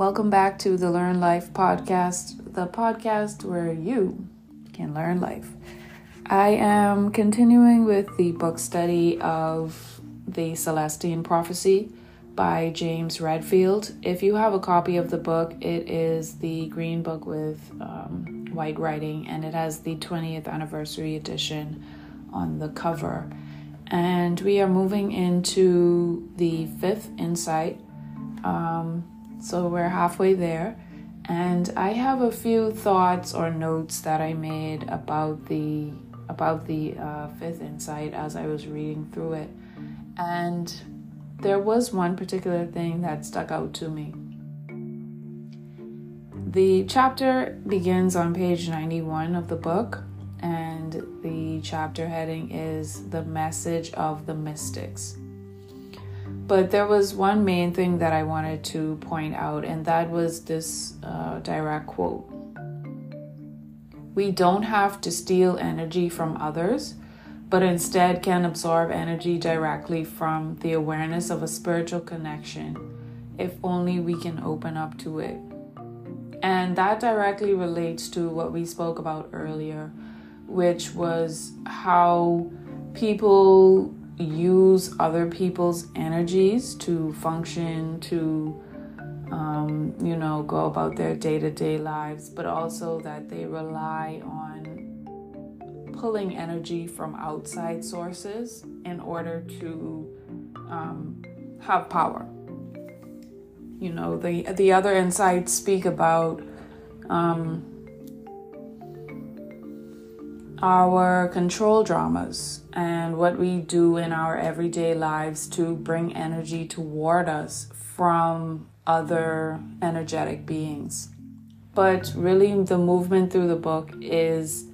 Welcome back to the Learn Life podcast, the podcast where you can learn life. I am continuing with the book study of The Celestine Prophecy by James Redfield. If you have a copy of the book, it is the green book with um, white writing and it has the 20th anniversary edition on the cover. And we are moving into the fifth insight. Um, so we're halfway there. And I have a few thoughts or notes that I made about the about the uh, fifth insight as I was reading through it. And there was one particular thing that stuck out to me. The chapter begins on page 91 of the book, and the chapter heading is The Message of the Mystics. But there was one main thing that I wanted to point out, and that was this uh, direct quote We don't have to steal energy from others, but instead can absorb energy directly from the awareness of a spiritual connection if only we can open up to it. And that directly relates to what we spoke about earlier, which was how people use other people's energies to function, to, um, you know, go about their day to day lives, but also that they rely on pulling energy from outside sources in order to um, have power. You know, the the other insights speak about um, our control dramas and what we do in our everyday lives to bring energy toward us from other energetic beings. But really, the movement through the book is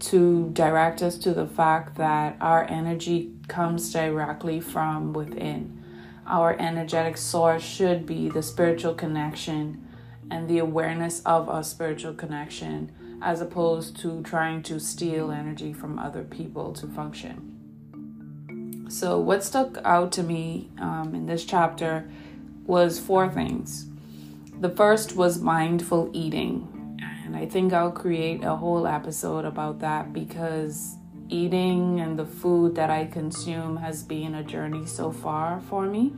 to direct us to the fact that our energy comes directly from within. Our energetic source should be the spiritual connection and the awareness of a spiritual connection as opposed to trying to steal energy from other people to function. So, what stuck out to me um, in this chapter was four things. The first was mindful eating, and I think I'll create a whole episode about that because eating and the food that I consume has been a journey so far for me.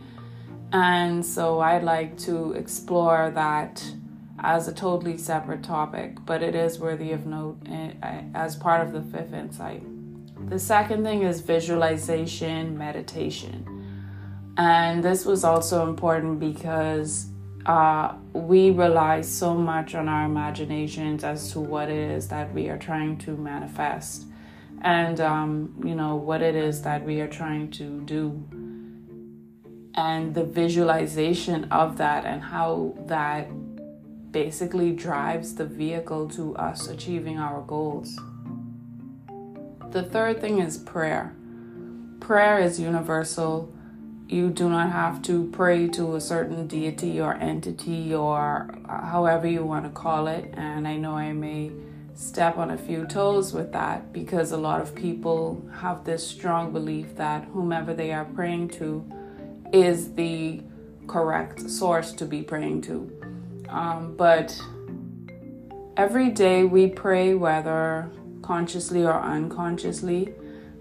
And so I'd like to explore that as a totally separate topic, but it is worthy of note eh, as part of the fifth insight. The second thing is visualization meditation. And this was also important because uh, we rely so much on our imaginations as to what it is that we are trying to manifest and, um, you know, what it is that we are trying to do. And the visualization of that and how that basically drives the vehicle to us achieving our goals. The third thing is prayer. Prayer is universal. You do not have to pray to a certain deity or entity or however you want to call it. And I know I may step on a few toes with that because a lot of people have this strong belief that whomever they are praying to is the correct source to be praying to. Um, but every day we pray, whether consciously or unconsciously.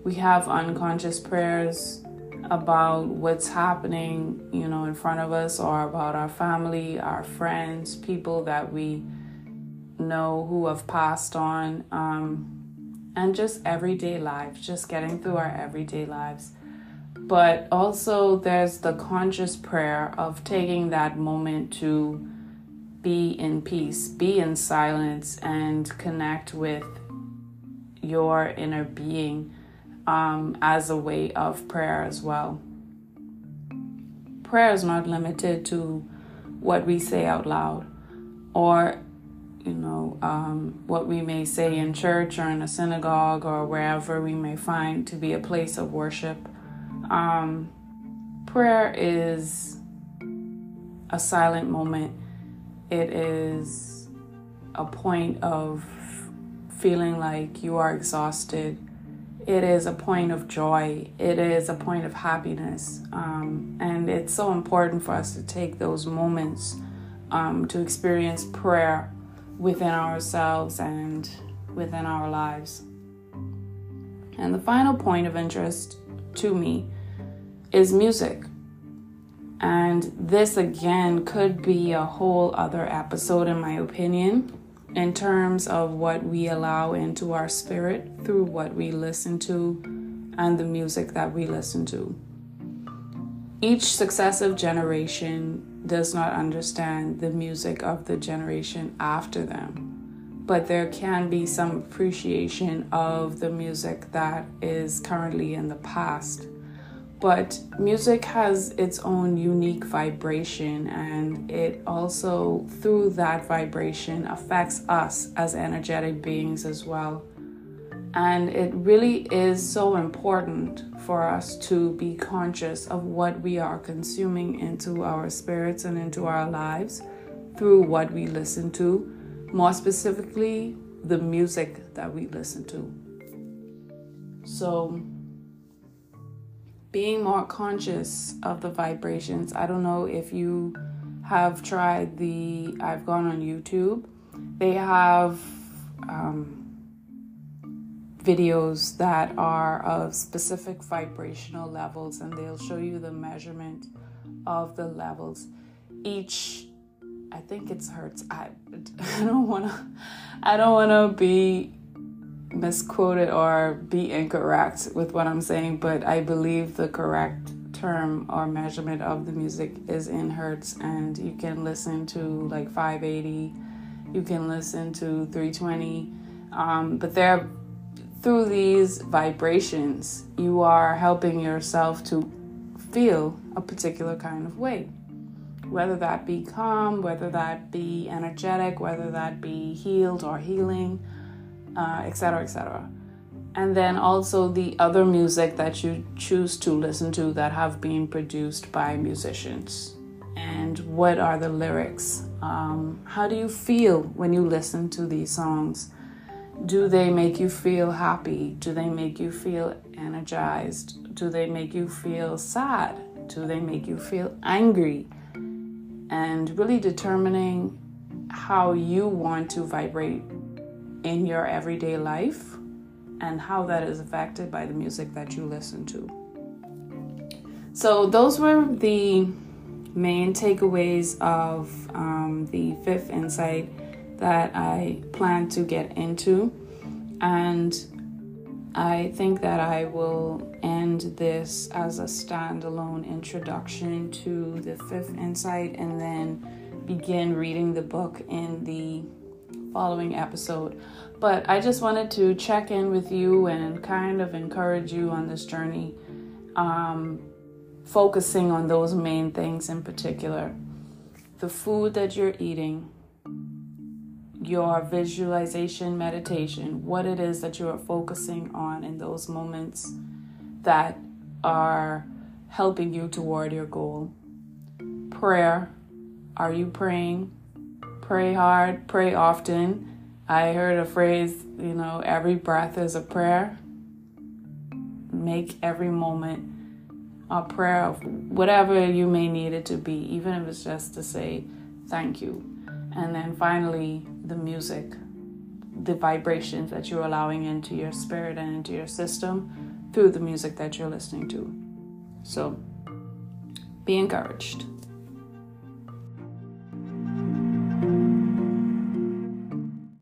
We have unconscious prayers about what's happening, you know, in front of us or about our family, our friends, people that we know who have passed on, um, and just everyday lives, just getting through our everyday lives. But also, there's the conscious prayer of taking that moment to be in peace, be in silence, and connect with your inner being um, as a way of prayer as well. Prayer is not limited to what we say out loud or you know um, what we may say in church or in a synagogue or wherever we may find to be a place of worship um, prayer is a silent moment it is a point of feeling like you are exhausted. It is a point of joy. It is a point of happiness. Um, and it's so important for us to take those moments um, to experience prayer within ourselves and within our lives. And the final point of interest to me is music. And this again could be a whole other episode, in my opinion, in terms of what we allow into our spirit through what we listen to and the music that we listen to. Each successive generation does not understand the music of the generation after them, but there can be some appreciation of the music that is currently in the past. But music has its own unique vibration, and it also, through that vibration, affects us as energetic beings as well. And it really is so important for us to be conscious of what we are consuming into our spirits and into our lives through what we listen to, more specifically, the music that we listen to. So, being more conscious of the vibrations. I don't know if you have tried the, I've gone on YouTube, they have. Um, videos that are of specific vibrational levels and they'll show you the measurement of the levels each i think it's hertz i, I don't want to i don't want to be misquoted or be incorrect with what i'm saying but i believe the correct term or measurement of the music is in hertz and you can listen to like 580 you can listen to 320 um, but there through these vibrations, you are helping yourself to feel a particular kind of way. Whether that be calm, whether that be energetic, whether that be healed or healing, etc., uh, etc. Et and then also the other music that you choose to listen to that have been produced by musicians. And what are the lyrics? Um, how do you feel when you listen to these songs? Do they make you feel happy? Do they make you feel energized? Do they make you feel sad? Do they make you feel angry? And really determining how you want to vibrate in your everyday life and how that is affected by the music that you listen to. So, those were the main takeaways of um, the fifth insight that I plan to get into. And I think that I will end this as a standalone introduction to the fifth insight and then begin reading the book in the following episode. But I just wanted to check in with you and kind of encourage you on this journey, um, focusing on those main things in particular the food that you're eating your visualization meditation, what it is that you are focusing on in those moments that are helping you toward your goal. Prayer. Are you praying? Pray hard, pray often. I heard a phrase, you know, every breath is a prayer. Make every moment a prayer of whatever you may need it to be, even if it's just to say thank you. And then finally, the music, the vibrations that you're allowing into your spirit and into your system through the music that you're listening to. So be encouraged.